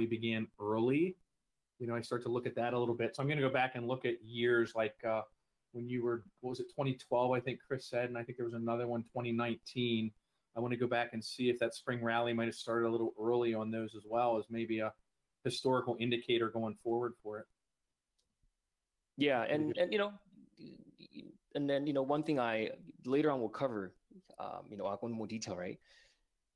began early. You know, I start to look at that a little bit. So I'm going to go back and look at years like uh, when you were, what was it, 2012, I think Chris said, and I think there was another one, 2019. I want to go back and see if that spring rally might have started a little early on those as well as maybe a historical indicator going forward for it. Yeah, and and you know, and then you know one thing I later on will cover, um, you know, I'll go into more detail, right?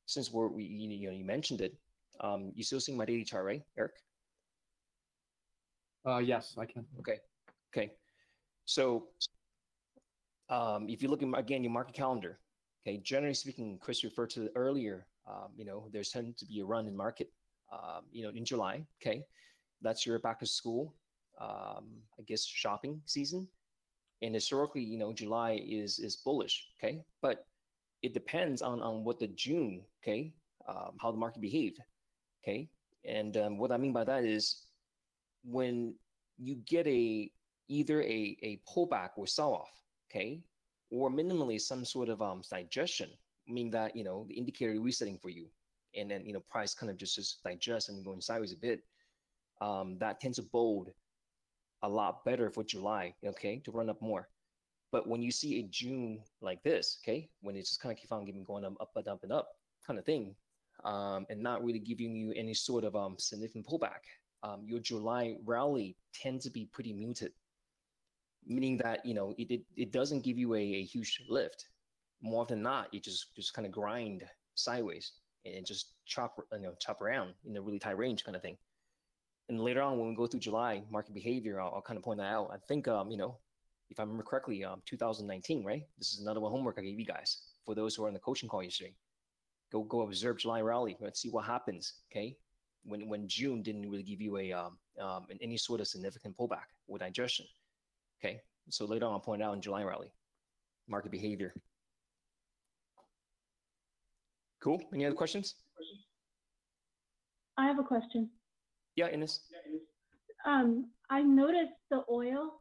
Since we're we you know you mentioned it, um, you still seeing my daily chart, right, Eric? Uh, yes, I can. Okay, okay. So um, if you look at again your market calendar, okay, generally speaking, Chris referred to earlier. Um, you know, there's tend to be a run in market. Um, you know, in July. Okay, that's your back to school. Um, I guess shopping season. And historically, you know, July is is bullish. Okay, but it depends on on what the June. Okay, um, how the market behaved. Okay, and um, what I mean by that is when you get a either a, a pullback or sell off, okay, or minimally some sort of um, digestion, meaning that you know the indicator resetting for you, and then you know price kind of just just digest and going sideways a bit, um, that tends to bode a lot better for July, okay, to run up more. But when you see a June like this, okay, when it just kind of keep on giving going up, up and up and up kind of thing, um, and not really giving you any sort of um, significant pullback, um, your July rally tends to be pretty muted, meaning that you know it, it, it doesn't give you a, a huge lift. More than not, it just just kind of grind sideways and just chop you know chop around in a really tight range kind of thing. And later on, when we go through July market behavior, I'll, I'll kind of point that out. I think um, you know, if I remember correctly, um, 2019, right? This is another one homework I gave you guys for those who are on the coaching call yesterday. Go go observe July rally. Let's see what happens. Okay, when when June didn't really give you a um, um, any sort of significant pullback with digestion. Okay, so later on I'll point out in July rally, market behavior. Cool. Any other questions? I have a question. Yeah, Ines. Um, I noticed the oil,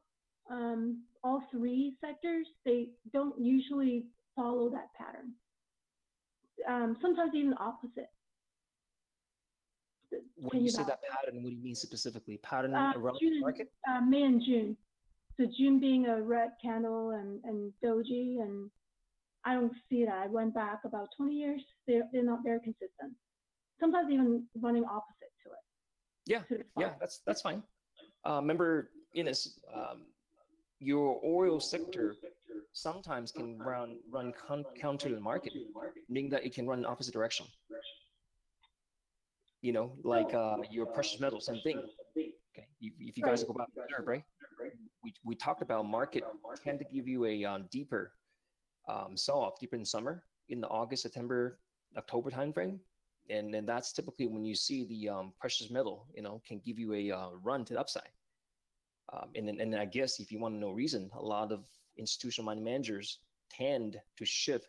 um, all three sectors, they don't usually follow that pattern. Um, sometimes even opposite. When you say that pattern, what do you mean specifically? Pattern Uh, around June, the market? uh, May and June. So June being a red candle and, and doji, and I don't see that. I went back about 20 years. They're, they're not very consistent. Sometimes even running opposite to it. Yeah, to yeah, that's that's fine. Uh, remember, Ines, um, your oil sector sometimes can run run counter to the market, meaning that it can run in opposite direction. You know, like uh, your precious metals, same thing. Okay, if, if you guys go back there, right? We, we talked about market tend to give you a um, deeper um, sell off, deeper in summer, in the August, September, October timeframe, and then that's typically when you see the um, precious metal, you know, can give you a uh, run to the upside. Um, and then, and I guess if you want to know reason, a lot of institutional money managers tend to shift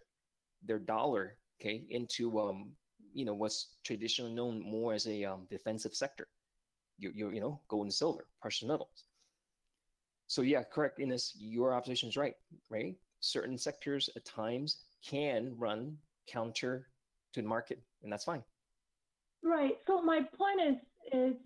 their dollar, okay, into um, you know what's traditionally known more as a um, defensive sector. You, you you know gold and silver, precious metals. So yeah, correct. Ines, your observation is right. Right, certain sectors at times can run counter to the market, and that's fine. Right. So my point is, is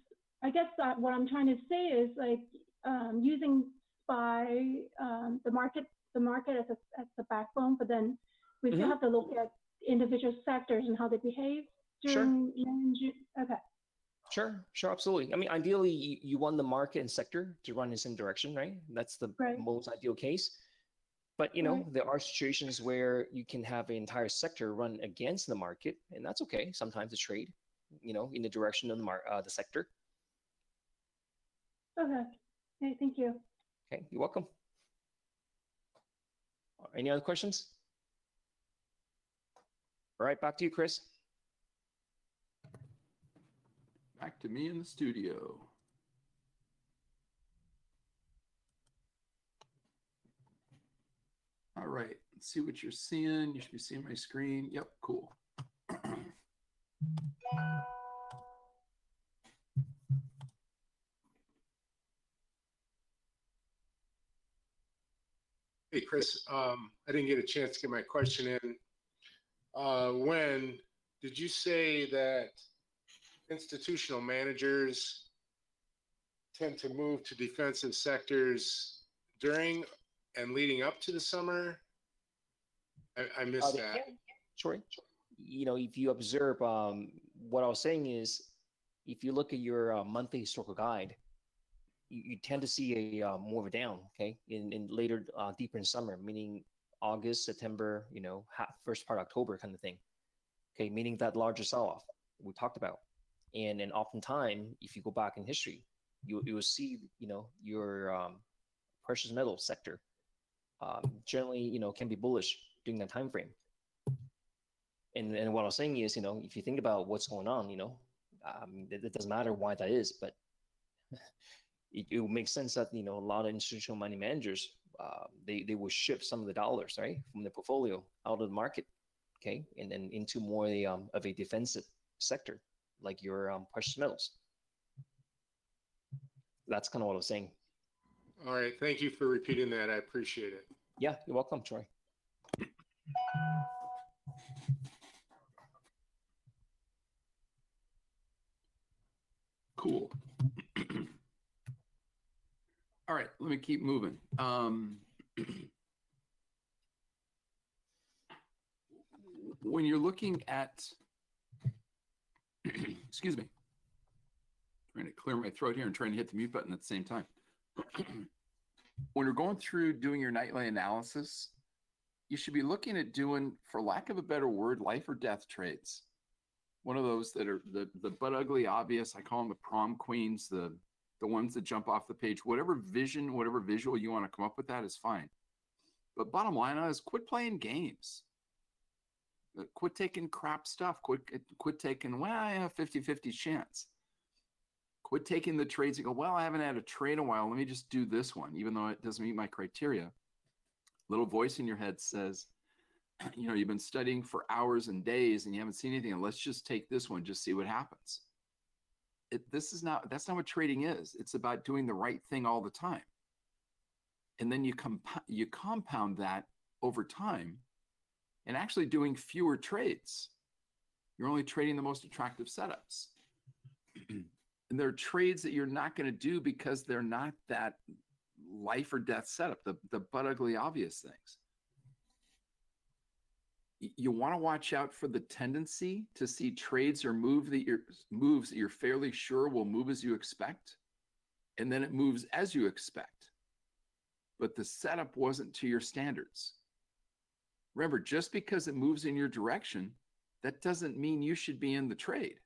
I guess that what I'm trying to say is like um, using SPY, um, the market, the market as a, as the backbone, but then we still Mhm. have to look at individual sectors and how they behave Sure. during and June. Okay. Sure, sure, absolutely. I mean, ideally, you, you want the market and sector to run in the same direction, right? That's the Right. most ideal case. But you know, Right. there are situations where you can have an entire sector run against the market, and that's okay. Sometimes to trade, you know, in the direction of the mar- uh, the sector. Okay. Okay. Thank you. Okay, you're welcome. Any other questions? All right, back to you, Chris. Back to me in the studio. All right, let's see what you're seeing. You should be seeing my screen. Yep, cool. Hey, Chris, um, I didn't get a chance to get my question in. Uh, when did you say that institutional managers tend to move to defensive sectors during and leading up to the summer. I, I Uh, missed they that. Sure. You know, if you observe, um, what I was saying is, if you look at your uh, monthly historical guide, you, you tend to see a uh, more of a down, okay, in, in later, uh, deeper in summer, meaning August, September, you know, half, first part October kind of thing. Okay, meaning that larger sell-off we talked about, and and oftentimes, if you go back in history, you you will see, you know, your um, precious metal sector um, generally, you know, can be bullish during that time frame and and what I'm saying is, you know, if you think about what's going on, you know, um, it, it doesn't matter why that is, but it, it would make sense that you know a lot of institutional money managers uh, they they will shift some of the dollars right from the portfolio out of the market, okay, and then into more a, um, of a defensive sector like your um, precious metals. That's kind of what I was saying. All right. Thank you for repeating that. I appreciate it. Yeah, you're welcome, Troy. Cool. All right, let me keep moving. Um, when you're looking at, excuse me, trying to clear my throat here and trying to hit the mute button at the same time. when you're going through doing your nightly analysis, you should be looking at doing, for lack of a better word, life or death trades one of those that are the the but ugly obvious. I call them the prom queens, the the ones that jump off the page. Whatever vision, whatever visual you want to come up with, that is fine. But bottom line is, quit playing games. Uh, Quit taking crap stuff. Quit quit taking well, I have 50-50 chance. Quit taking the trades and go, well, I haven't had a trade in a while. Let me just do this one, even though it doesn't meet my criteria. Little voice in your head says, you know you've been studying for hours and days and you haven't seen anything let's just take this one just see what happens it, this is not that's not what trading is. It's about doing the right thing all the time. And then you comp- you compound that over time and actually doing fewer trades. You're only trading the most attractive setups. And there are trades that you're not going to do because they're not that life or death setup the the but ugly obvious things you want to watch out for the tendency to see trades or move that you're moves that you're fairly sure will move as you expect and then it moves as you expect. But the setup wasn't to your standards. Remember just because it moves in your direction that doesn't mean you should be in the trade.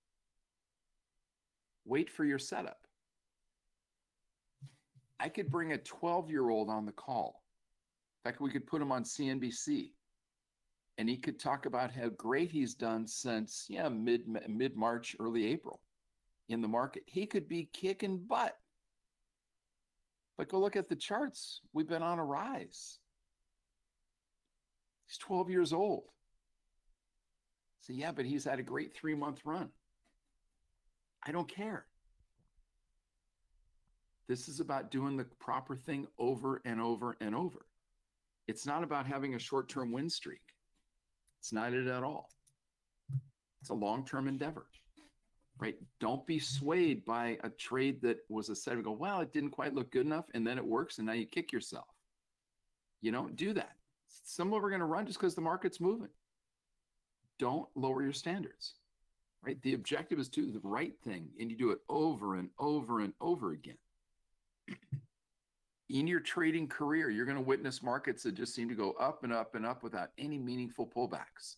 Wait for your setup. I could bring a 12 year old on the call. In fact we could put him on cnbc and he could talk about how great he's done since yeah mid mid March, early April in the market. He could be kicking butt. But go look at the charts. We've been on a rise. He's 12 years old. So yeah, but he's had a great three month run. I don't care. This is about doing the proper thing over and over and over. It's not about having a short term win streak. It's not it at all. It's a long term endeavor, right? Don't be swayed by a trade that was a set and go, well, it didn't quite look good enough. And then it works. And now you kick yourself. You don't do that. Some of them are going to run just because the market's moving. Don't lower your standards, right? The objective is to do the right thing and you do it over and over and over again. In your trading career, you're going to witness markets that just seem to go up and up and up without any meaningful pullbacks.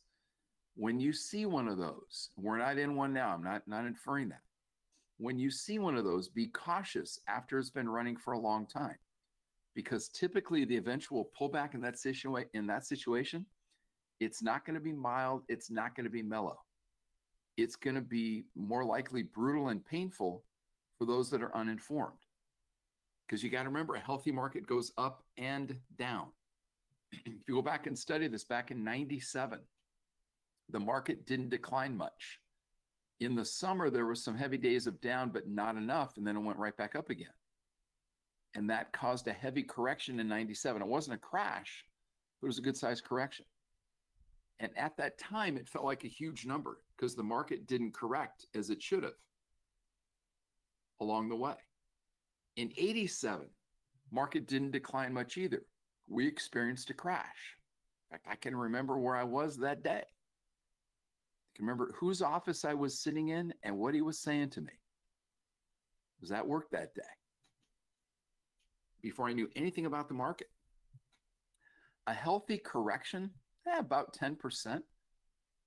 When you see one of those, we're not in one now. I'm not not inferring that. When you see one of those, be cautious after it's been running for a long time, because typically the eventual pullback in that situa- in that situation, it's not going to be mild. It's not going to be mellow. It's going to be more likely brutal and painful for those that are uninformed because you got to remember a healthy market goes up and down. if you go back and study this back in 97, the market didn't decline much. In the summer, there were some heavy days of down, but not enough. And then it went right back up again. And that caused a heavy correction in 97. It wasn't a crash, but it was a good sized correction. And at that time, it felt like a huge number because the market didn't correct as it should have. along the way. In 87, market didn't decline much either. We experienced a crash. In fact, I can remember where I was that day. I can remember whose office I was sitting in and what he was saying to me. Was at work that day before I knew anything about the market. A healthy correction, eh, about 10%.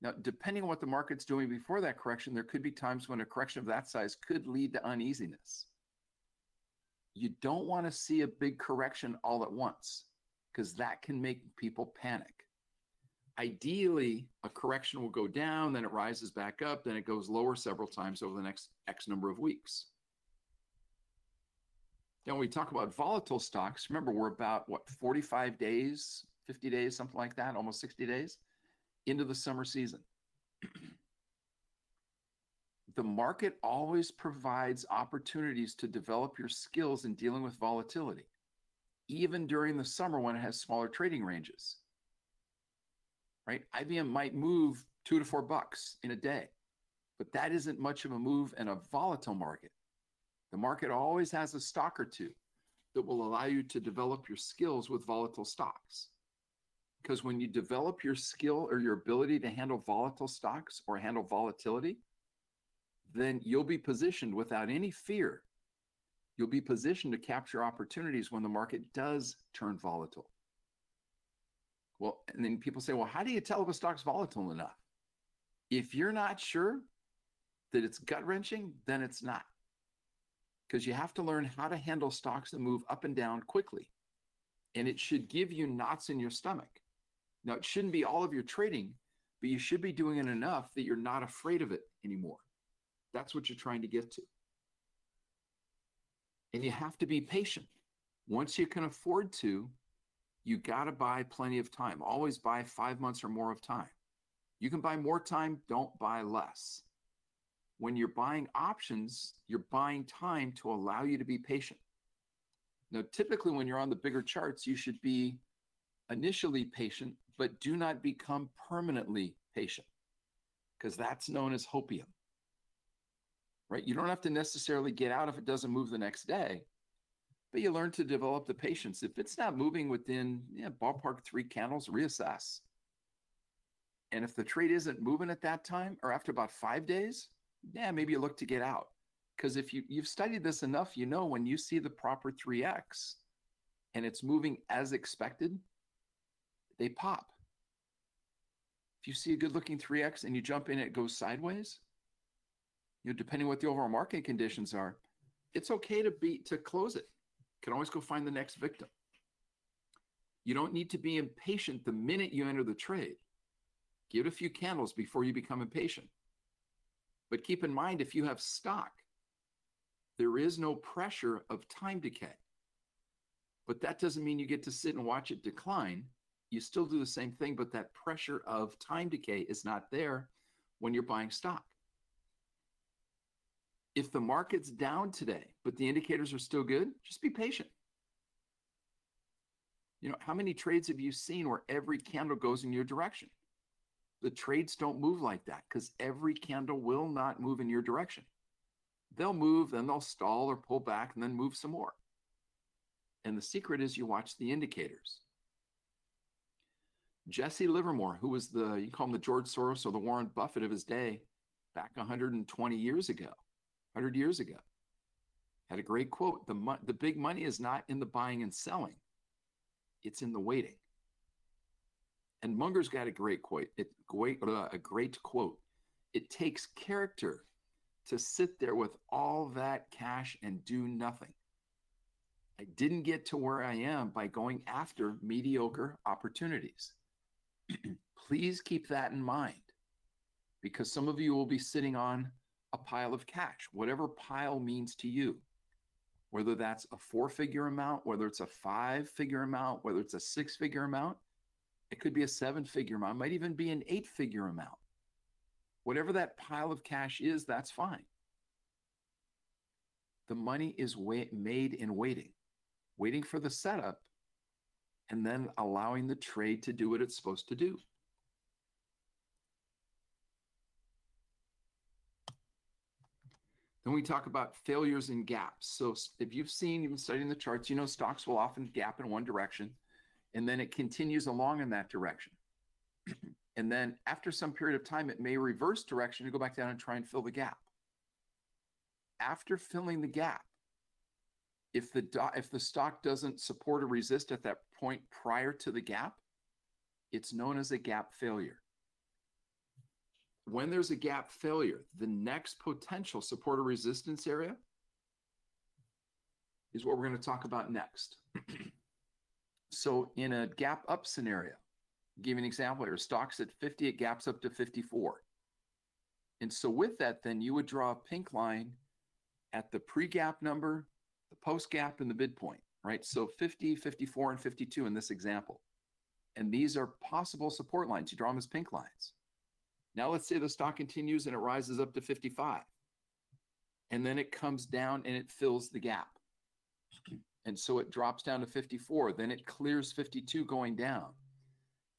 Now, depending on what the market's doing before that correction, there could be times when a correction of that size could lead to uneasiness. You don't want to see a big correction all at once because that can make people panic. Ideally, a correction will go down, then it rises back up, then it goes lower several times over the next X number of weeks. Now, when we talk about volatile stocks, remember we're about what 45 days, 50 days, something like that, almost 60 days into the summer season. The market always provides opportunities to develop your skills in dealing with volatility, even during the summer when it has smaller trading ranges. Right? IBM might move two to four bucks in a day, but that isn't much of a move in a volatile market. The market always has a stock or two that will allow you to develop your skills with volatile stocks. Because when you develop your skill or your ability to handle volatile stocks or handle volatility, then you'll be positioned without any fear. You'll be positioned to capture opportunities when the market does turn volatile. Well, and then people say, well, how do you tell if a stock's volatile enough? If you're not sure that it's gut wrenching, then it's not. Because you have to learn how to handle stocks that move up and down quickly. And it should give you knots in your stomach. Now, it shouldn't be all of your trading, but you should be doing it enough that you're not afraid of it anymore. That's what you're trying to get to. And you have to be patient. Once you can afford to, you got to buy plenty of time. Always buy five months or more of time. You can buy more time, don't buy less. When you're buying options, you're buying time to allow you to be patient. Now, typically, when you're on the bigger charts, you should be initially patient, but do not become permanently patient because that's known as hopium right? You don't have to necessarily get out if it doesn't move the next day, but you learn to develop the patience. If it's not moving within yeah, ballpark three candles, reassess. And if the trade isn't moving at that time or after about five days, yeah, maybe you look to get out. Because if you, you've studied this enough, you know when you see the proper 3x and it's moving as expected, they pop. If you see a good looking 3x and you jump in, it goes sideways, you know, depending what the overall market conditions are, it's okay to be to close it. You can always go find the next victim. You don't need to be impatient the minute you enter the trade. Give it a few candles before you become impatient. But keep in mind, if you have stock, there is no pressure of time decay. But that doesn't mean you get to sit and watch it decline. You still do the same thing, but that pressure of time decay is not there when you're buying stock if the market's down today, but the indicators are still good, just be patient. You know, how many trades have you seen where every candle goes in your direction? The trades don't move like that because every candle will not move in your direction. They'll move, then they'll stall or pull back and then move some more. And the secret is you watch the indicators. Jesse Livermore, who was the, you call him the George Soros or the Warren Buffett of his day back 120 years ago, 100 years ago. Had a great quote the, mo- the big money is not in the buying and selling, it's in the waiting. And Munger's got a great quote. It, great, uh, a great quote. It takes character to sit there with all that cash and do nothing. I didn't get to where I am by going after mediocre opportunities. Please keep that in mind because some of you will be sitting on a pile of cash, whatever pile means to you, whether that's a four figure amount, whether it's a five figure amount, whether it's a six figure amount, it could be a seven figure amount, might even be an eight figure amount. Whatever that pile of cash is, that's fine. The money is wait- made in waiting, waiting for the setup, and then allowing the trade to do what it's supposed to do. Then we talk about failures and gaps. So if you've seen, you've been studying the charts, you know stocks will often gap in one direction and then it continues along in that direction. and then after some period of time, it may reverse direction to go back down and try and fill the gap. After filling the gap, if the do- if the stock doesn't support or resist at that point prior to the gap, it's known as a gap failure. When there's a gap failure, the next potential support or resistance area is what we're going to talk about next. so in a gap up scenario, give you an example here, stocks at 50, it gaps up to 54. And so with that, then you would draw a pink line at the pre-gap number, the post-gap, and the midpoint, right? So 50, 54, and 52 in this example. And these are possible support lines. You draw them as pink lines. Now let's say the stock continues and it rises up to 55. And then it comes down and it fills the gap. And so it drops down to 54. Then it clears 52 going down.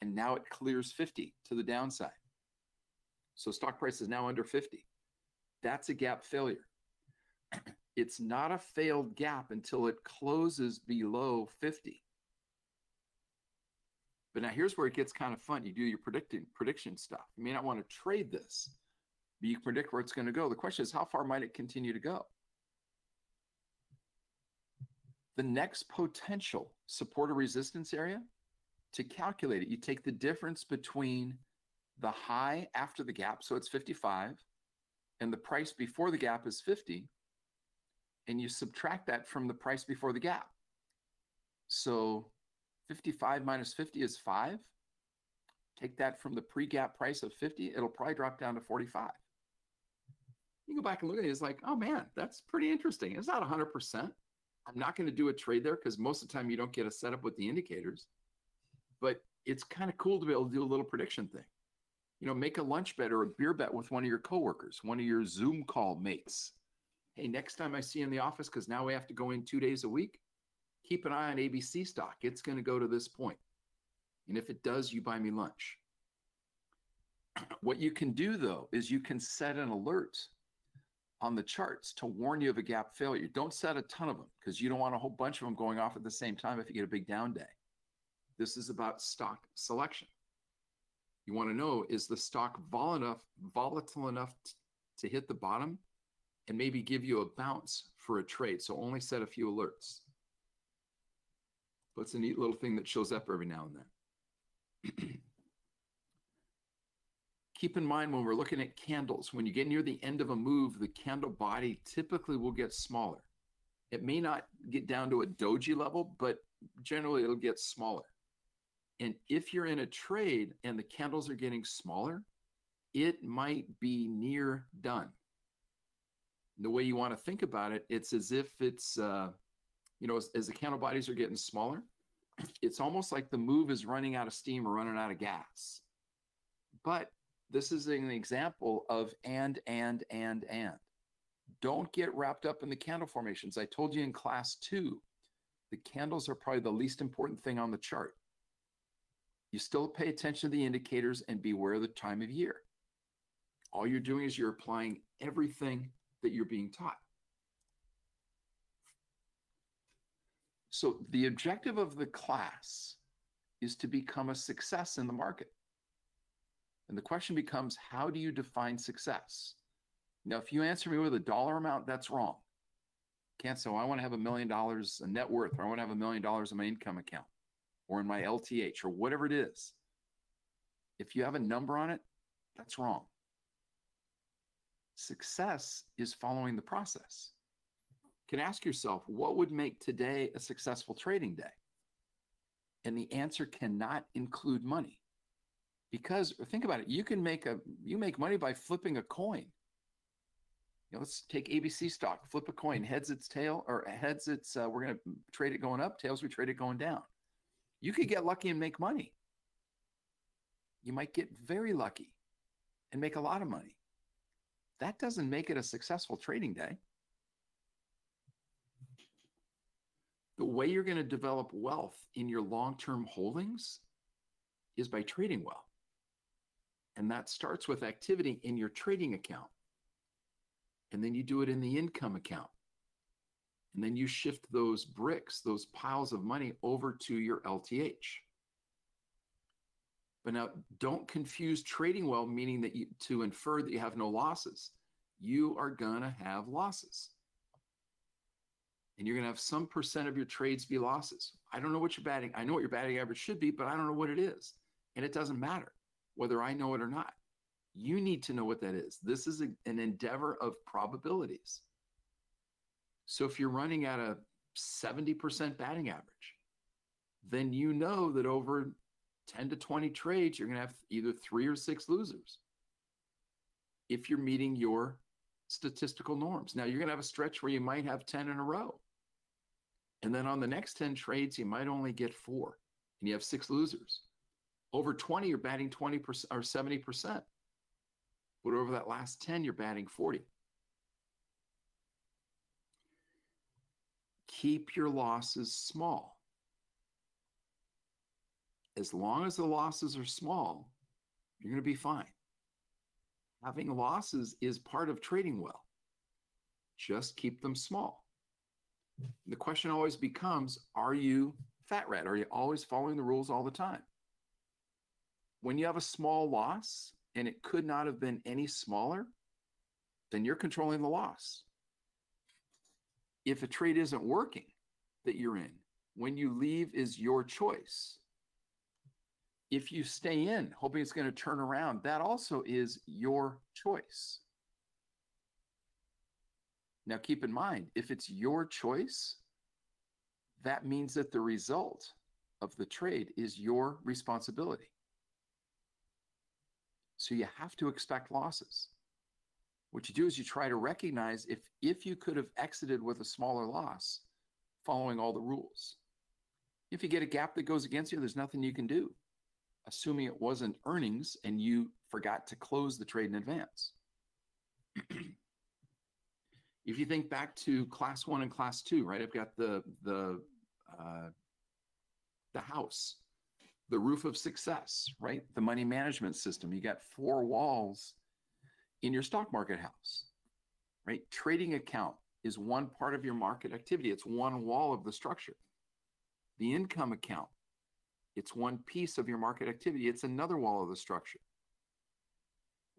And now it clears 50 to the downside. So stock price is now under 50. That's a gap failure. It's not a failed gap until it closes below 50. But now here's where it gets kind of fun. You do your predicting prediction stuff. You may not want to trade this, but you can predict where it's going to go. The question is, how far might it continue to go? The next potential support or resistance area, to calculate it, you take the difference between the high after the gap, so it's 55, and the price before the gap is 50, and you subtract that from the price before the gap. So 55 minus 50 is 5. Take that from the pre-gap price of 50, it'll probably drop down to 45. You go back and look at it, it's like, oh man, that's pretty interesting. It's not 100%. I'm not going to do a trade there because most of the time you don't get a setup with the indicators. But it's kind of cool to be able to do a little prediction thing. You know, make a lunch bet or a beer bet with one of your coworkers, one of your Zoom call mates. Hey, next time I see you in the office, because now we have to go in two days a week, keep an eye on ABC stock. It's going to go to this point. And if it does, you buy me lunch. What you can do though is you can set an alert on the charts to warn you of a gap failure. Don't set a ton of them because you don't want a whole bunch of them going off at the same time if you get a big down day. This is about stock selection. You want to know is the stock vol enough, volatile enough t- to hit the bottom and maybe give you a bounce for a trade. So only set a few alerts. But it's a neat little thing that shows up every now and then. Keep in mind when we're looking at candles, when you get near the end of a move, the candle body typically will get smaller. It may not get down to a doji level, but generally it'll get smaller. And if you're in a trade and the candles are getting smaller, it might be near done. The way you want to think about it, it's as if it's, uh, you know, as, as the candle bodies are getting smaller, it's almost like the move is running out of steam or running out of gas. But this is an example of and, and, and, and. Don't get wrapped up in the candle formations. I told you in class two, the candles are probably the least important thing on the chart. You still pay attention to the indicators and beware of the time of year. All you're doing is you're applying everything that you're being taught. So the objective of the class is to become a success in the market. And the question becomes how do you define success? Now, if you answer me with a dollar amount, that's wrong. Can't say, well, I want to have a million dollars in net worth, or I want to have a million dollars in my income account, or in my LTH, or whatever it is. If you have a number on it, that's wrong. Success is following the process. Can ask yourself, what would make today a successful trading day? And the answer cannot include money. Because think about it, you can make a you make money by flipping a coin. You know, let's take ABC stock, flip a coin, heads its tail, or heads its uh, we're gonna trade it going up, tails we trade it going down. You could get lucky and make money. You might get very lucky and make a lot of money. That doesn't make it a successful trading day. The way you're going to develop wealth in your long term holdings is by trading well. And that starts with activity in your trading account. And then you do it in the income account. And then you shift those bricks, those piles of money over to your LTH. But now don't confuse trading well, meaning that you to infer that you have no losses. You are gonna have losses. And you're gonna have some percent of your trades be losses. I don't know what your batting, I know what your batting average should be, but I don't know what it is. And it doesn't matter whether I know it or not. You need to know what that is. This is a, an endeavor of probabilities. So if you're running at a 70% batting average, then you know that over 10 to 20 trades, you're going to have either three or six losers if you're meeting your statistical norms. Now, you're going to have a stretch where you might have 10 in a row. And then on the next 10 trades, you might only get four and you have six losers. Over 20, you're batting 20% or 70%. But over that last 10, you're batting 40. Keep your losses small. As long as the losses are small, you're going to be fine. Having losses is part of trading well. Just keep them small. The question always becomes Are you fat rat? Are you always following the rules all the time? When you have a small loss and it could not have been any smaller, then you're controlling the loss. If a trade isn't working that you're in, when you leave is your choice. If you stay in, hoping it's going to turn around, that also is your choice. Now, keep in mind, if it's your choice, that means that the result of the trade is your responsibility. So you have to expect losses. What you do is you try to recognize if if you could have exited with a smaller loss following all the rules. If you get a gap that goes against you, there's nothing you can do, assuming it wasn't earnings and you forgot to close the trade in advance. if you think back to class one and class two, right? I've got the the uh, the house, the roof of success, right? The money management system. You got four walls in your stock market house, right? Trading account is one part of your market activity. It's one wall of the structure. The income account, it's one piece of your market activity. It's another wall of the structure.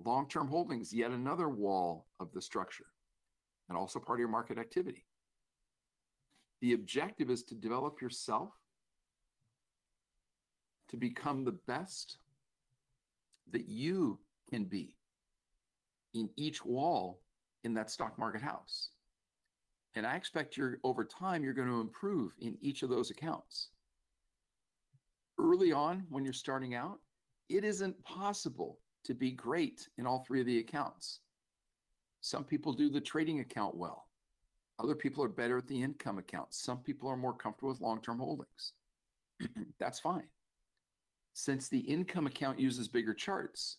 Long-term holdings, yet another wall of the structure and also part of your market activity. The objective is to develop yourself to become the best that you can be in each wall in that stock market house. And I expect you're over time, you're going to improve in each of those accounts. Early on, when you're starting out, it isn't possible to be great in all three of the accounts. Some people do the trading account well. Other people are better at the income account. Some people are more comfortable with long term holdings. That's fine. Since the income account uses bigger charts,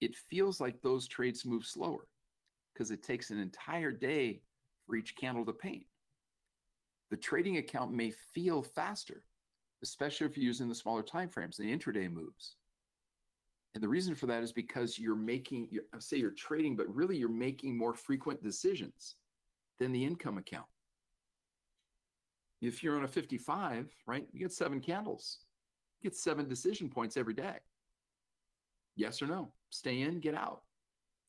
it feels like those trades move slower because it takes an entire day for each candle to paint. The trading account may feel faster, especially if you're using the smaller time frames, the intraday moves. And the reason for that is because you're making, you're, say you're trading, but really you're making more frequent decisions than the income account. If you're on a 55, right, you get seven candles, you get seven decision points every day. Yes or no, stay in, get out,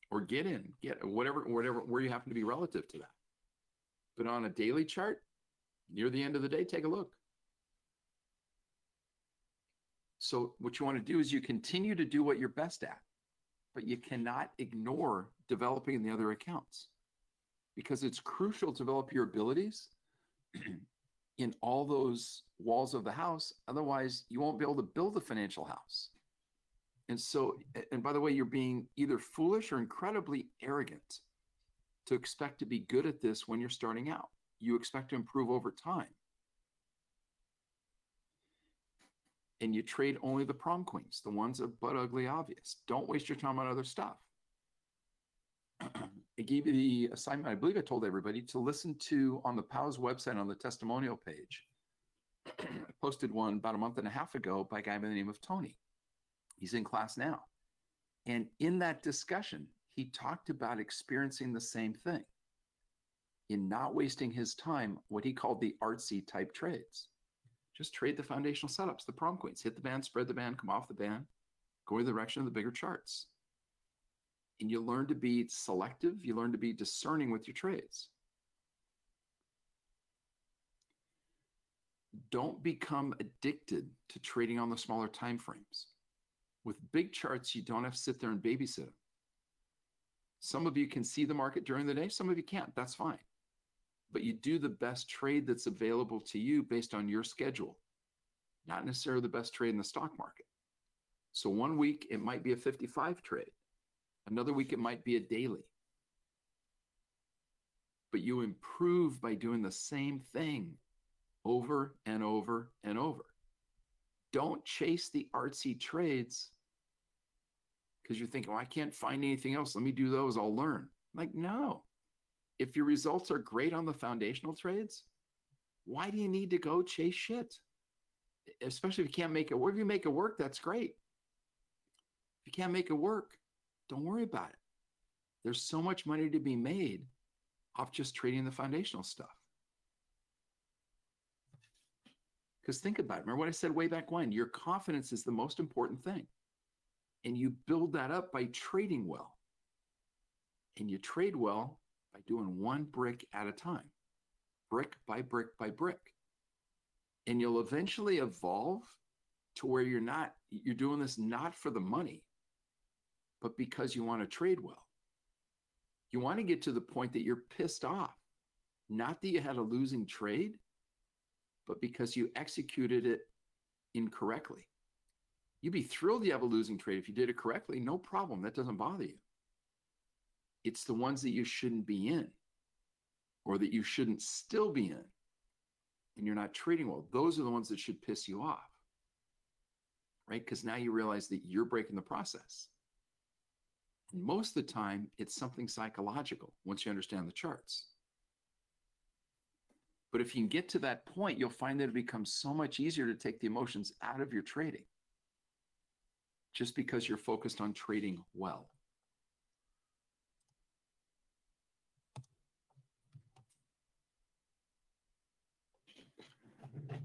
or get in, get whatever, whatever, where you happen to be relative to that. But on a daily chart, near the end of the day, take a look. So what you want to do is you continue to do what you're best at, but you cannot ignore developing the other accounts because it's crucial to develop your abilities in all those walls of the house. Otherwise, you won't be able to build a financial house. And so, and by the way, you're being either foolish or incredibly arrogant to expect to be good at this when you're starting out. You expect to improve over time. And you trade only the prom queens, the ones that are butt ugly obvious. Don't waste your time on other stuff. I gave you the assignment, I believe I told everybody to listen to on the POW's website on the testimonial page. I posted one about a month and a half ago by a guy by the name of Tony. He's in class now. And in that discussion, he talked about experiencing the same thing in not wasting his time, what he called the artsy type trades. Just trade the foundational setups, the prom queens, hit the band, spread the band, come off the band, go in the direction of the bigger charts. And you learn to be selective, you learn to be discerning with your trades. Don't become addicted to trading on the smaller time frames. With big charts, you don't have to sit there and babysit them. Some of you can see the market during the day, some of you can't. That's fine. But you do the best trade that's available to you based on your schedule, not necessarily the best trade in the stock market. So one week it might be a 55 trade, another week it might be a daily. But you improve by doing the same thing over and over and over. Don't chase the artsy trades because you're thinking, well, I can't find anything else. Let me do those. I'll learn. Like, no. If your results are great on the foundational trades, why do you need to go chase shit? Especially if you can't make it work. If you make it work, that's great. If you can't make it work, don't worry about it. There's so much money to be made off just trading the foundational stuff. Because think about it. Remember what I said way back when? Your confidence is the most important thing. And you build that up by trading well. And you trade well by doing one brick at a time, brick by brick by brick. And you'll eventually evolve to where you're not, you're doing this not for the money, but because you want to trade well. You want to get to the point that you're pissed off, not that you had a losing trade, but because you executed it incorrectly. You'd be thrilled you have a losing trade if you did it correctly. No problem. That doesn't bother you. It's the ones that you shouldn't be in or that you shouldn't still be in and you're not trading well. Those are the ones that should piss you off. Right? Because now you realize that you're breaking the process. And most of the time, it's something psychological once you understand the charts. But if you can get to that point, you'll find that it becomes so much easier to take the emotions out of your trading just because you're focused on trading well.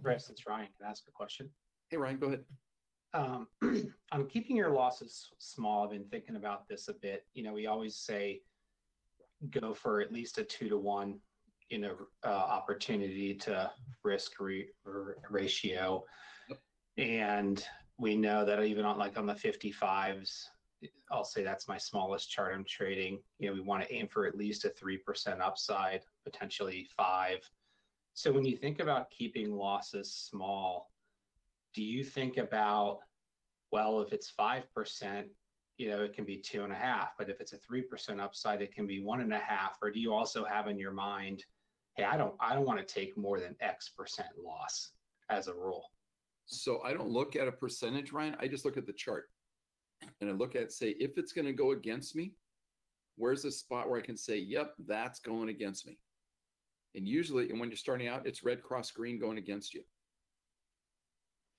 Chris, it's Ryan. Can I ask a question? Hey, Ryan, go ahead. Um, I'm keeping your losses small. I've been thinking about this a bit. You know, we always say go for at least a two to one, you know, uh, opportunity to risk re- ratio. And we know that even on like on the 55s, I'll say that's my smallest chart I'm trading. You know, we want to aim for at least a 3% upside, potentially five. So when you think about keeping losses small, do you think about, well, if it's 5%, you know, it can be two and a half, but if it's a 3% upside, it can be one and a half. Or do you also have in your mind, hey, I don't, I don't want to take more than X percent loss as a rule? So I don't look at a percentage, Ryan. I just look at the chart and I look at, say, if it's going to go against me, where's the spot where I can say, yep, that's going against me? And usually, and when you're starting out, it's red cross green going against you.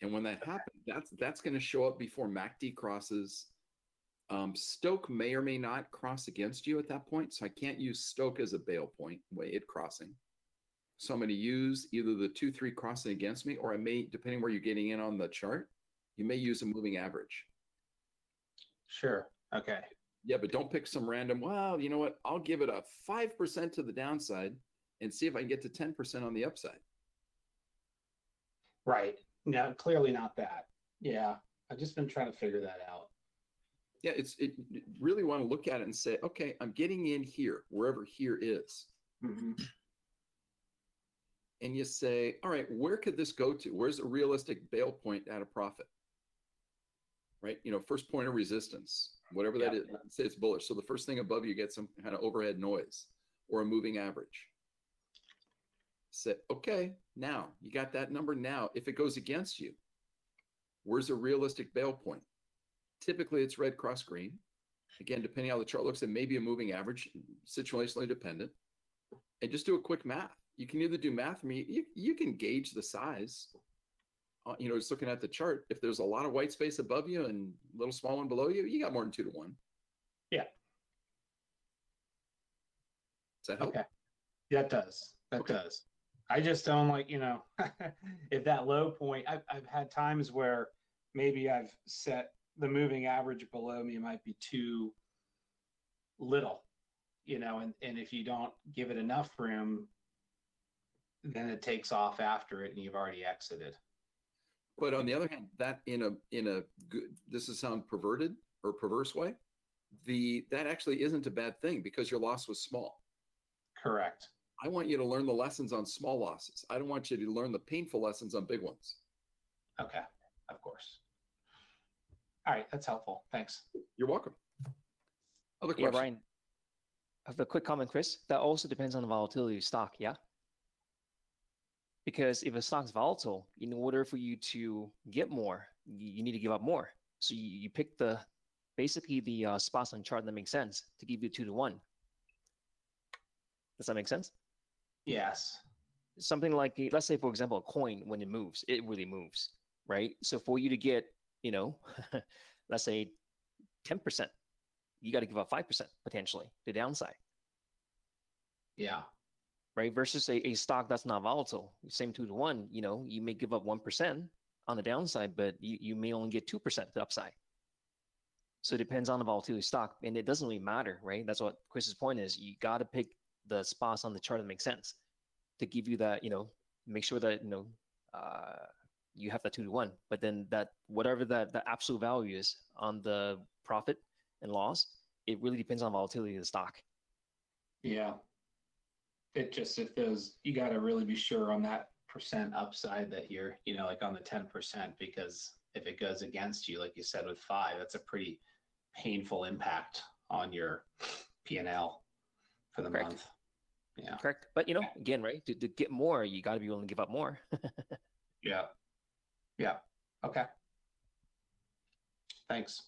And when that happens, that's that's going to show up before MACD crosses. Um, Stoch may or may not cross against you at that point, so I can't use Stoch as a bail point way it crossing. So I'm going to use either the two three crossing against me, or I may, depending where you're getting in on the chart, you may use a moving average. Sure. Okay. Yeah, but don't pick some random. Well, you know what? I'll give it a five percent to the downside and see if I can get to ten percent on the upside. Right. No, clearly not that. Yeah. I've just been trying to figure that out. Yeah, it's it really want to look at it and say, okay, I'm getting in here, wherever here is. Mhm. And you say, all right, where could this go to? Where's a realistic bail point at a profit? Right? You know, first point of resistance, whatever that Yeah. is, say it's bullish. So the first thing above you get some kind of overhead noise or a moving average. Say, okay, now you got that number. Now, if it goes against you, where's a realistic bail point? Typically, it's red cross green. Again, depending on how the chart looks, it may be a moving average, situationally dependent. And just do a quick math. You can either do math or you, you, can gauge the size. Uh, you know, just looking at the chart, if there's a lot of white space above you and a little small one below you, you got more than two to one. Yeah. Does that help? Okay. That does. That Okay. does. I just don't like, you know, if that low point, I've, I've had times where maybe I've set the moving average below me might be too little, you know, and, and if you don't give it enough room, then it takes off after it and you've already exited. But on the other hand, that in a in a good this is sound perverted or perverse way, the that actually isn't a bad thing because your loss was small. Correct. I want you to learn the lessons on small losses. I don't want you to learn the painful lessons on big ones. Okay. Of course. All right. That's helpful. Thanks. You're welcome. Other Yeah, questions? Ryan. I have a quick comment, Chris. That also depends on the volatility of stock, yeah? Because if a stock's volatile, in order for you to get more, you, you need to give up more. So you, you pick the basically the uh, spots on chart that make sense to give you two to one. Does that make sense? Yes. something like let's say for example a coin when it moves it really moves right? So for you to get you know let's say 10% you got to give up 5% potentially the downside. Yeah. right? Versus a, a stock that's not volatile same two to one you know you may give up 1% on the downside but you, you may only get 2% the upside. So it depends on the volatility stock and it doesn't really matter right? That's what chris's point is you got to pick the spots on the chart that make sense to give you that you know make sure that you know uh, you have that two to one but then that whatever that the absolute value is on the profit and loss it really depends on volatility of the stock Yeah. It just, if those, you got to really be sure on that percent upside that you're, you know, like on the 10%, because if it goes against you, like you said with five, that's a pretty painful impact on your P&L for the Correct. month. Yeah. correct but you know again right to, to get more you got to be willing to give up more Yeah. Yeah. Okay. Thanks.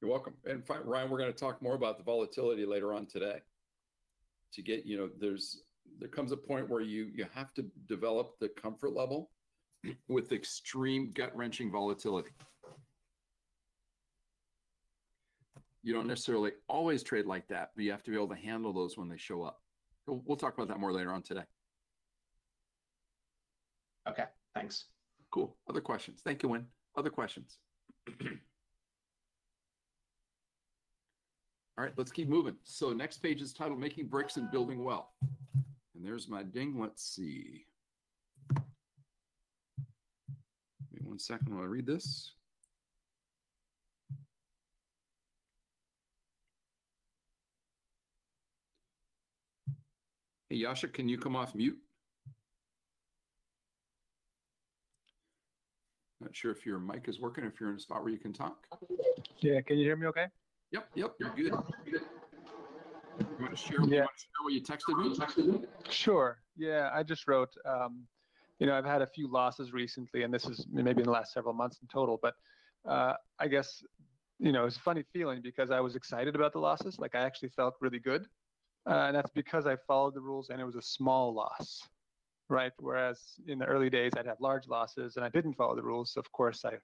You're welcome. And fi- Ryan, we're going to talk more about the volatility later on today. To get, you know, there's there comes a point where you you have to develop the comfort level with extreme gut wrenching volatility. You don't necessarily always trade like that, but you have to be able to handle those when they show up. We'll, we'll talk about that more later on today. Okay. Thanks. Cool. Other questions? Thank you, Win. Other questions? All right, let's keep moving. So next page is titled Making Bricks and Building Wealth. And there's my ding. Let's see. Give me one second while I read this. Hey, Yasha, can you come off mute? Not sure if your mic is working, if you're in a spot where you can talk. Yeah, can you hear me okay? Yep, yep, you're good. You want to share, you Yeah. want to share what you texted me? Sure. Yeah, I just wrote, um, you know, I've had a few losses recently, and this is maybe in the last several months in total, but uh, I guess, you know, it's a funny feeling because I was excited about the losses. Like I actually felt really good. Uh, and that's because I followed the rules and it was a small loss, right? Whereas in the early days, I'd have large losses and I didn't follow the rules. So of course, I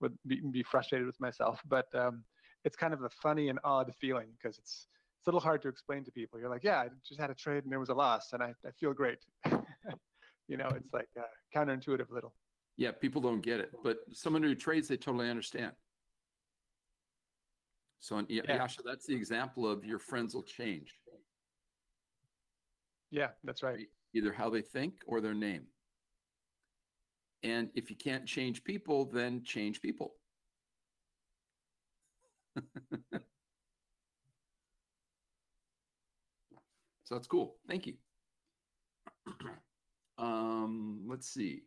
would be, be frustrated with myself. But um, it's kind of a funny and odd feeling because it's, it's a little hard to explain to people. You're like, yeah, I just had a trade and there was a loss and I, I feel great. you know, it's like uh, counterintuitive a little. Yeah, people don't get it, but someone who trades, they totally understand. So, Yeah. Yasha, that's the example of your friends will change, Yeah, that's right. either how they think or their name. And if you can't change people, then change people. so that's cool. Thank you. um, let's see.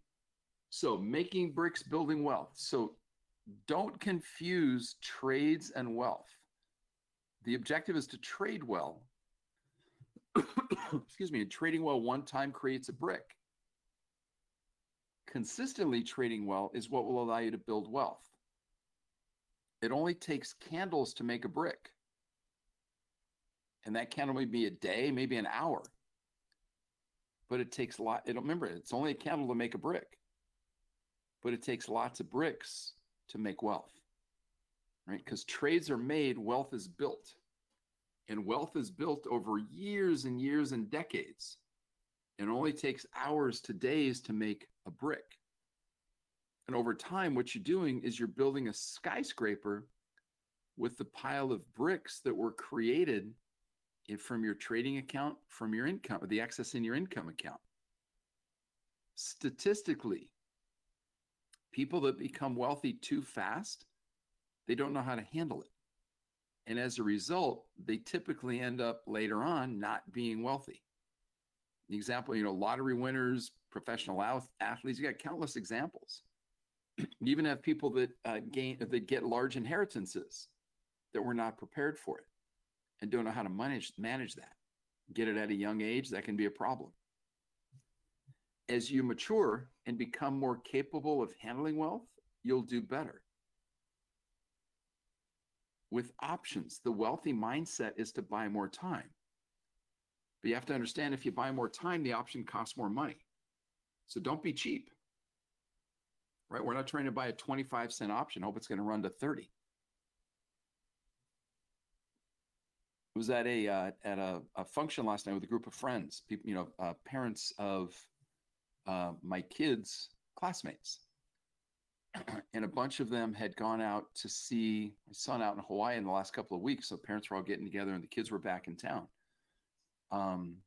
So making bricks, building wealth. So don't confuse trades and wealth. The objective is to trade well. Excuse me. And trading well one time creates a brick. Consistently trading well is what will allow you to build wealth. It only takes candles to make a brick. And that candle may be a day, maybe an hour. But it takes a lot. It, remember, it's only a candle to make a brick. But it takes lots of bricks to make wealth. Right? Because trades are made, wealth is built. And wealth is built over years and years and decades. It only takes hours to days to make a brick. And over time, what you're doing is you're building a skyscraper with the pile of bricks that were created from your trading account, from your income, or the excess in your income account. Statistically, people that become wealthy too fast, they don't know how to handle it. And as a result, they typically end up later on not being wealthy. The example, you know, lottery winners, professional athletes, you got countless examples. you even have people that uh, gain that get large inheritances that were not prepared for it and don't know how to manage manage that. Get it at a young age, that can be a problem. As you mature and become more capable of handling wealth, you'll do better. With options, the wealthy mindset is to buy more time. But you have to understand if you buy more time, the option costs more money. So don't be cheap. Right? We're not trying to buy a 25 cent option, hope it's going to run to 30. was at a uh, at a, a, function last night with a group of friends, people, you know, uh, parents of uh, my kids' classmates, and a bunch of them had gone out to see my son out in Hawaii in the last couple of weeks. So parents were all getting together, and the kids were back in town. Um,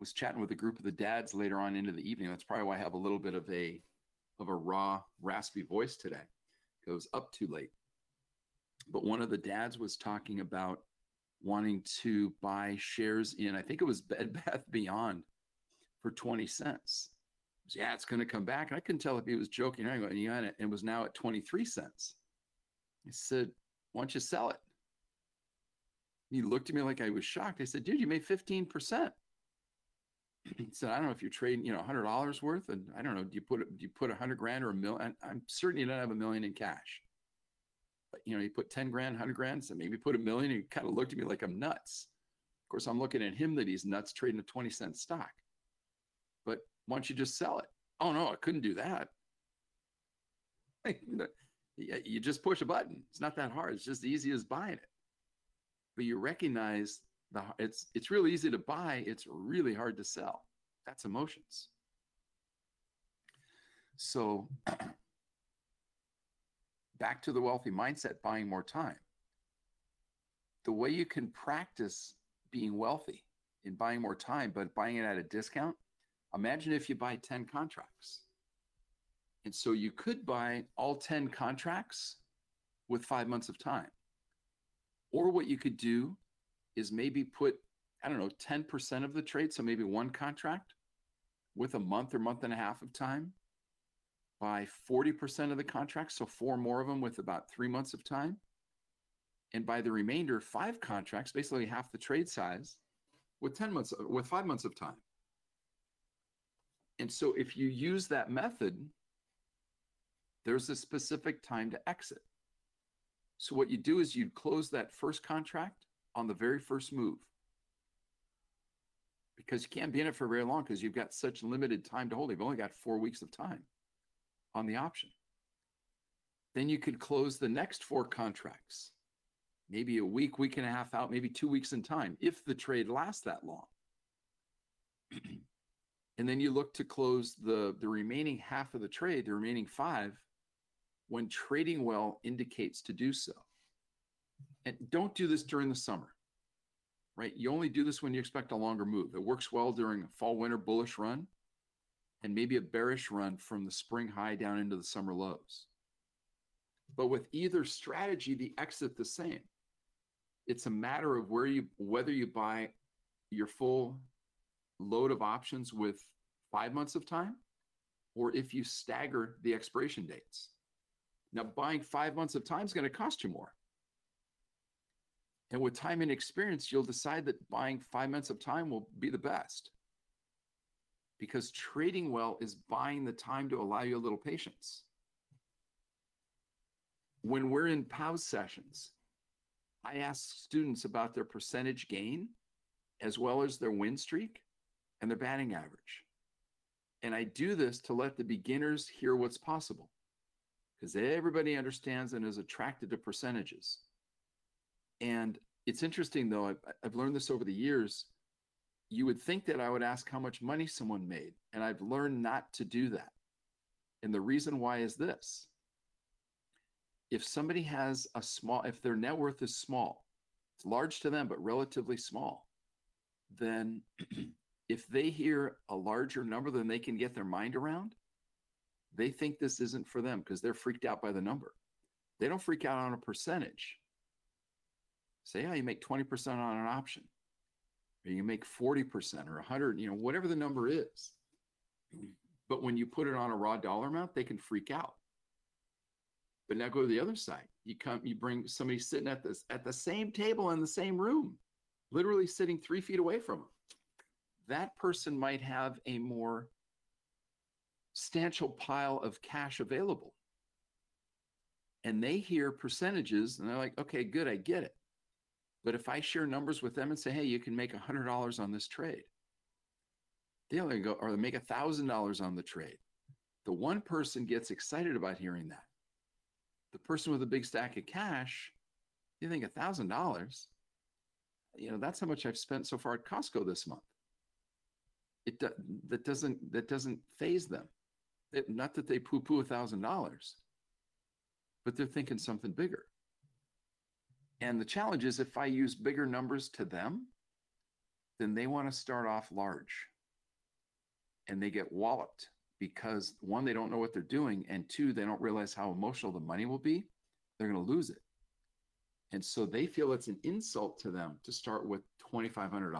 was chatting with a group of the dads later on into the evening. That's probably why I have a little bit of a of a raw, raspy voice today. Was up too late. But one of the dads was talking about wanting to buy shares in, I think it was Bed Bath Beyond for 20 cents. Was, yeah, it's going to come back. And I couldn't tell if he was joking or anything. And, and it was now at 23 cents. I said, why don't you sell it? He looked at me like I was shocked. I said, dude, you made 15%. He said, I don't know if you're trading, you know, hundred dollars worth. And I don't know, do you put, do you put a hundred grand or a million? I'm certain you don't have a million in cash but you know, you put 10 grand, 100 grand, so maybe put a million. He kind of looked at me like I'm nuts. Of course, I'm looking at him that he's nuts trading a 20 cent stock. Why don't you just sell it? Oh, no, I couldn't do that. you just push a button. It's not that hard. It's just as easy as buying it. But you recognize the it's it's really easy to buy. It's really hard to sell. That's emotions. So back to the wealthy mindset, buying more time. The way you can practice being wealthy in buying more time, but buying it at a discount, imagine if you buy 10 contracts. And so you could buy all 10 contracts with five months of time. Or what you could do is maybe put, I don't know, 10% of the trade, so maybe one contract with a month or month and a half of time by 40% of the contracts, so four more of them with about three months of time. And by the remainder, five contracts, basically half the trade size, with 10 months, with five months of time. And so if you use that method, there's a specific time to exit. So what you do is you'd close that first contract on the very first move. Because you can't be in it for very long because you've got such limited time to hold. You've only got four weeks of time on the option. Then you could close the next four contracts, maybe a week, week and a half out, maybe two weeks in time, if the trade lasts that long. and then you look to close the, the remaining half of the trade, the remaining five, when trading well indicates to do so. And don't do this during the summer, right? You only do this when you expect a longer move. It works well during a fall winter bullish run and maybe a bearish run from the spring high down into the summer lows. But with either strategy, the exit the same. It's a matter of where you whether you buy your full load of options with five months of time, or if you stagger the expiration dates. Now, buying five months of time is going to cost you more. And with time and experience, you'll decide that buying five months of time will be the best because trading well is buying the time to allow you a little patience. When we're in pause sessions, I ask students about their percentage gain as well as their win streak and their batting average. And I do this to let the beginners hear what's possible because everybody understands and is attracted to percentages. And it's interesting though. I've, I've learned this over the years. You would think that I would ask how much money someone made, and I've learned not to do that. And the reason why is this if somebody has a small, if their net worth is small, it's large to them, but relatively small, then if they hear a larger number than they can get their mind around, they think this isn't for them because they're freaked out by the number. They don't freak out on a percentage. Say, yeah, you make 20% on an option, or you make 40% or 100, you know, whatever the number is. But when you put it on a raw dollar amount, they can freak out. But now go to the other side. You come, you bring somebody sitting at this at the same table in the same room, literally sitting three feet away from them. That person might have a more substantial pile of cash available. And they hear percentages and they're like, okay, good, I get it. But if I share numbers with them and say, hey, you can make $100 on this trade, they'll go, or they make $1,000 on the trade. The one person gets excited about hearing that. The person with a big stack of cash, you think $1,000, you know, that's how much I've spent so far at Costco this month. It that doesn't that doesn't phase them. It, not that they poo-poo a thousand dollars, but they're thinking something bigger. And the challenge is if I use bigger numbers to them, then they want to start off large. And they get walloped because one, they don't know what they're doing, and two, they don't realize how emotional the money will be. They're going to lose it. And so they feel it's an insult to them to start with $2,500.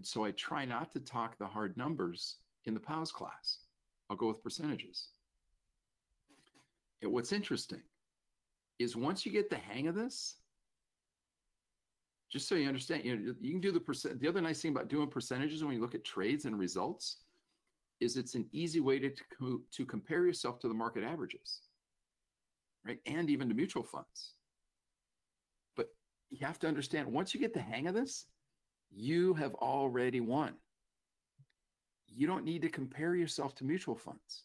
And so I try not to talk the hard numbers in the POWs class. I'll go with percentages. And what's interesting is once you get the hang of this, just so you understand, you know, you can do the percent. The other nice thing about doing percentages when you look at trades and results is it's an easy way to, to, to compare yourself to the market averages, right? And even to mutual funds. But you have to understand once you get the hang of this, you have already won. You don't need to compare yourself to mutual funds.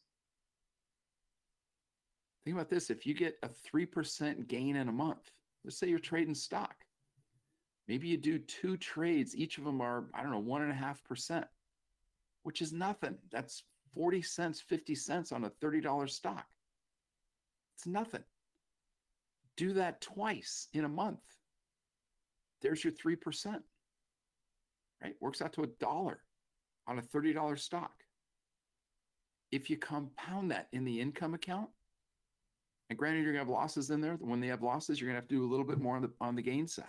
Think about this if you get a 3% gain in a month, let's say you're trading stock, maybe you do two trades, each of them are, I don't know, one and a half percent, which is nothing. That's 40 cents, 50 cents on a $30 stock. It's nothing. Do that twice in a month. There's your 3% right? Works out to a dollar on a $30 stock. If you compound that in the income account, and granted, you're gonna have losses in there. When they have losses, you're gonna have to do a little bit more on the on the gain side.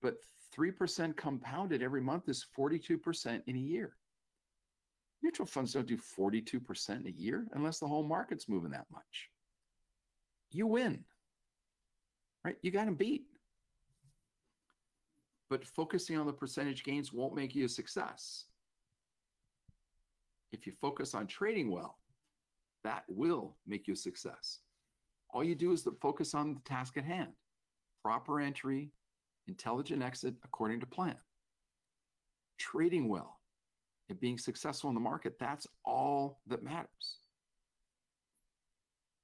But three percent compounded every month is 42% in a year. Mutual funds don't do 42% in a year unless the whole market's moving that much. You win, right? You got them beat but focusing on the percentage gains won't make you a success. If you focus on trading well, that will make you a success. All you do is to focus on the task at hand proper entry, intelligent exit according to plan. Trading well and being successful in the market, that's all that matters.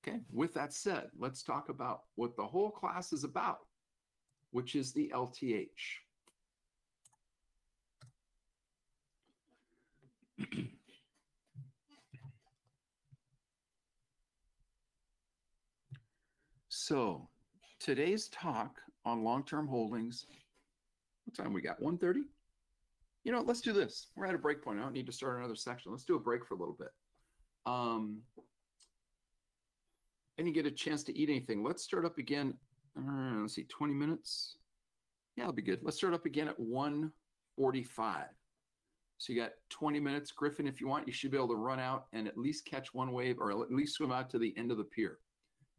Okay, with that said, let's talk about what the whole class is about, which is the LTH. So today's talk on long-term holdings, what time we got? 1.30? You know, let's do this. We're at a break point. I don't need to start another section. Let's do a break for a little bit. Um, and you get a chance to eat anything. Let's start up again. Uh, let's see, 20 minutes. Yeah, it'll be good. Let's start up again at 145. So you got 20 minutes. Griffin, if you want, you should be able to run out and at least catch one wave or at least swim out to the end of the pier.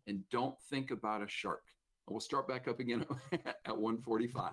And don't think about a shark. We'll start back up again at 145.